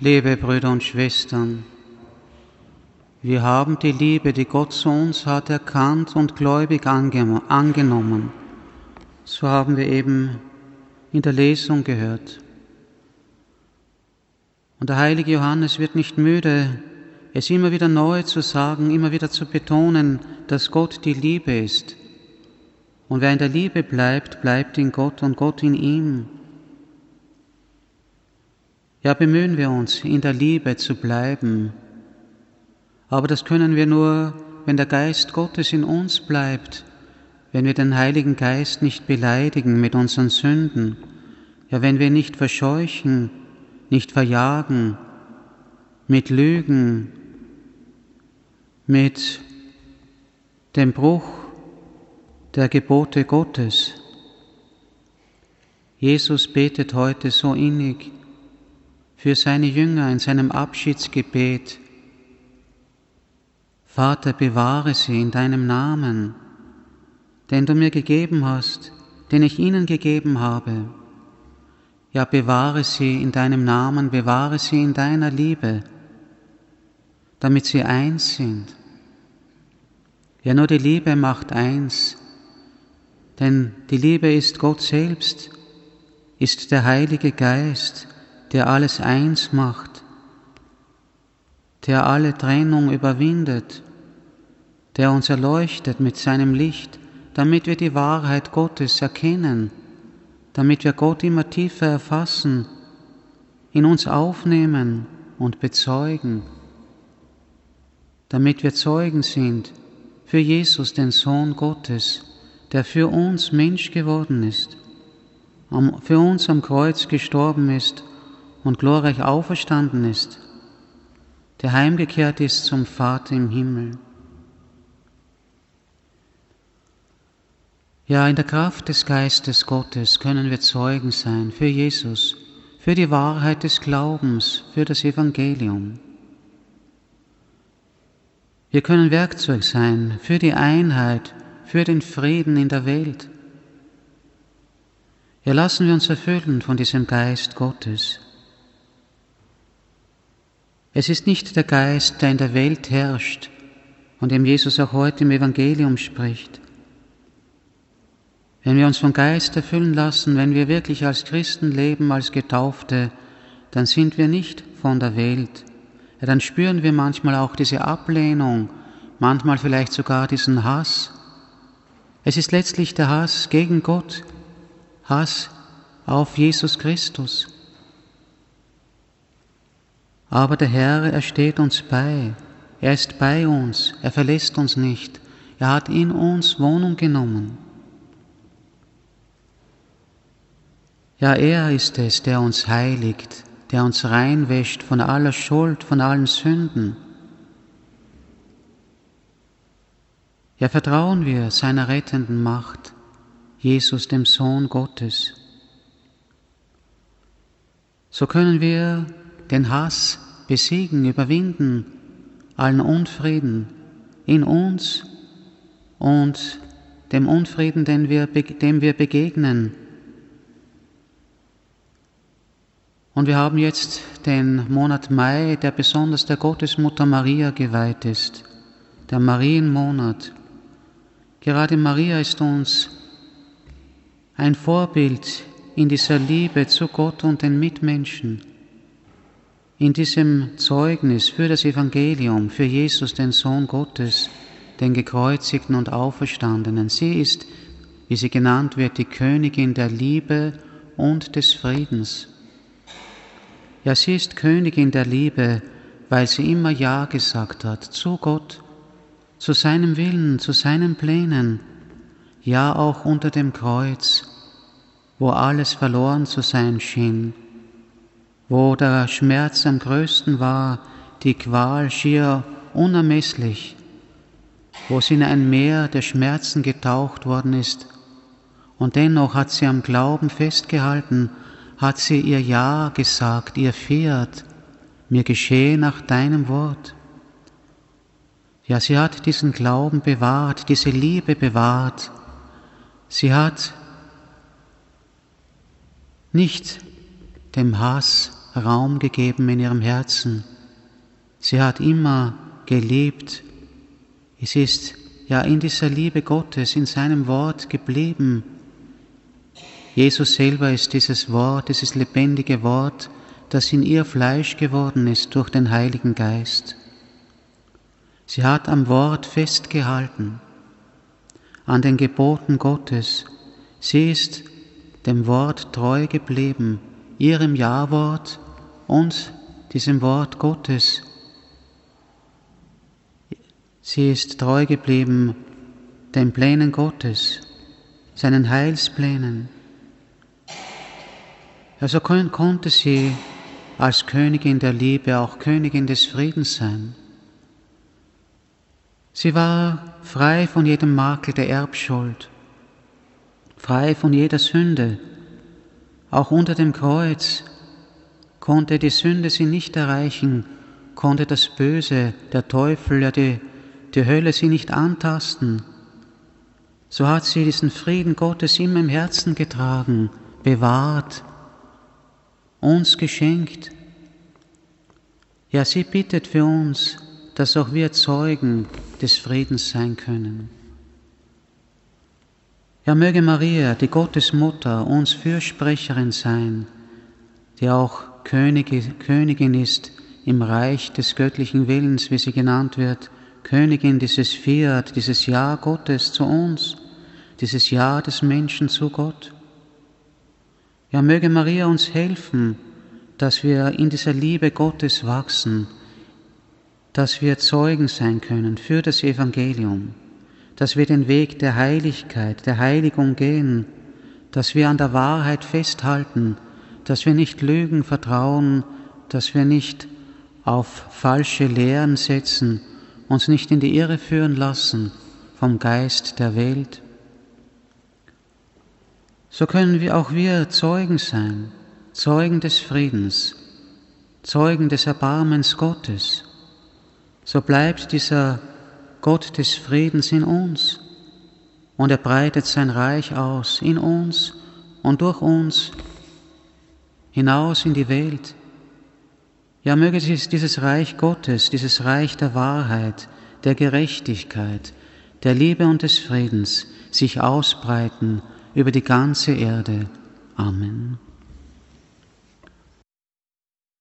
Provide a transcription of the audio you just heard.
Liebe Brüder und Schwestern, wir haben die Liebe, die Gott zu uns hat, erkannt und gläubig angenommen. So haben wir eben in der Lesung gehört. Und der heilige Johannes wird nicht müde, es immer wieder neu zu sagen, immer wieder zu betonen, dass Gott die Liebe ist. Und wer in der Liebe bleibt, bleibt in Gott und Gott in ihm. Ja, bemühen wir uns, in der Liebe zu bleiben. Aber das können wir nur, wenn der Geist Gottes in uns bleibt, wenn wir den Heiligen Geist nicht beleidigen mit unseren Sünden, ja, wenn wir nicht verscheuchen, nicht verjagen, mit Lügen, mit dem Bruch der Gebote Gottes. Jesus betet heute so innig, für seine Jünger in seinem Abschiedsgebet. Vater, bewahre sie in deinem Namen, den du mir gegeben hast, den ich ihnen gegeben habe. Ja, bewahre sie in deinem Namen, bewahre sie in deiner Liebe, damit sie eins sind. Ja, nur die Liebe macht eins, denn die Liebe ist Gott selbst, ist der Heilige Geist, der alles eins macht, der alle Trennung überwindet, der uns erleuchtet mit seinem Licht, damit wir die Wahrheit Gottes erkennen, damit wir Gott immer tiefer erfassen, in uns aufnehmen und bezeugen, damit wir Zeugen sind für Jesus, den Sohn Gottes, der für uns Mensch geworden ist, für uns am Kreuz gestorben ist und glorreich auferstanden ist, der heimgekehrt ist zum Vater im Himmel. Ja, in der Kraft des Geistes Gottes können wir Zeugen sein für Jesus, für die Wahrheit des Glaubens, für das Evangelium. Wir können Werkzeug sein für die Einheit, für den Frieden in der Welt. Ja, lassen wir uns erfüllen von diesem Geist Gottes. Es ist nicht der Geist, der in der Welt herrscht, von dem Jesus auch heute im Evangelium spricht. Wenn wir uns vom Geist erfüllen lassen, wenn wir wirklich als Christen leben, als Getaufte, dann sind wir nicht von der Welt. Ja, dann spüren wir manchmal auch diese Ablehnung, manchmal vielleicht sogar diesen Hass. Es ist letztlich der Hass gegen Gott, Hass auf Jesus Christus. Aber der Herr, er steht uns bei. Er ist bei uns. Er verlässt uns nicht. Er hat in uns Wohnung genommen. Ja, er ist es, der uns heiligt, der uns reinwäscht von aller Schuld, von allen Sünden. Ja, vertrauen wir seiner rettenden Macht, Jesus, dem Sohn Gottes. So können wir den Hass besiegen, überwinden, allen Unfrieden in uns und dem Unfrieden, den wir, dem wir begegnen. Und wir haben jetzt den Monat Mai, der besonders der Gottesmutter Maria geweiht ist, der Marienmonat. Gerade Maria ist uns ein Vorbild in dieser Liebe zu Gott und den Mitmenschen in diesem Zeugnis für das Evangelium, für Jesus, den Sohn Gottes, den gekreuzigten und auferstandenen. Sie ist, wie sie genannt wird, die Königin der Liebe und des Friedens. Ja, sie ist Königin der Liebe, weil sie immer Ja gesagt hat zu Gott, zu seinem Willen, zu seinen Plänen, ja auch unter dem Kreuz, wo alles verloren zu sein schien wo der Schmerz am größten war, die Qual schier unermesslich, wo sie in ein Meer der Schmerzen getaucht worden ist. Und dennoch hat sie am Glauben festgehalten, hat sie ihr Ja gesagt, ihr Fiat, mir geschehe nach deinem Wort. Ja, sie hat diesen Glauben bewahrt, diese Liebe bewahrt. Sie hat nicht dem Hass Raum gegeben in ihrem Herzen. Sie hat immer gelebt. Es ist ja in dieser Liebe Gottes, in seinem Wort geblieben. Jesus selber ist dieses Wort, dieses lebendige Wort, das in ihr Fleisch geworden ist durch den Heiligen Geist. Sie hat am Wort festgehalten, an den Geboten Gottes. Sie ist dem Wort treu geblieben, ihrem Ja-Wort und diesem Wort Gottes. Sie ist treu geblieben den Plänen Gottes, seinen Heilsplänen. Also konnte sie als Königin der Liebe auch Königin des Friedens sein. Sie war frei von jedem Makel der Erbschuld, frei von jeder Sünde. Auch unter dem Kreuz konnte die Sünde sie nicht erreichen, konnte das Böse, der Teufel, ja die, die Hölle sie nicht antasten. So hat sie diesen Frieden Gottes immer im Herzen getragen, bewahrt, uns geschenkt. Ja, sie bittet für uns, dass auch wir Zeugen des Friedens sein können. Ja, möge Maria, die Gottesmutter, uns Fürsprecherin sein, die auch Königin ist im Reich des göttlichen Willens, wie sie genannt wird, Königin dieses Fiat, dieses Ja Gottes zu uns, dieses Ja des Menschen zu Gott. Ja, möge Maria uns helfen, dass wir in dieser Liebe Gottes wachsen, dass wir Zeugen sein können für das Evangelium, dass wir den Weg der Heiligkeit, der Heiligung gehen, dass wir an der Wahrheit festhalten, dass wir nicht Lügen vertrauen, dass wir nicht auf falsche Lehren setzen, uns nicht in die Irre führen lassen vom Geist der Welt. So können wir auch wir Zeugen sein, Zeugen des Friedens, Zeugen des Erbarmens Gottes, so bleibt dieser Gott des Friedens in uns und er breitet sein Reich aus in uns und durch uns hinaus in die Welt. Ja, möge dieses Reich Gottes, dieses Reich der Wahrheit, der Gerechtigkeit, der Liebe und des Friedens sich ausbreiten über die ganze Erde. Amen.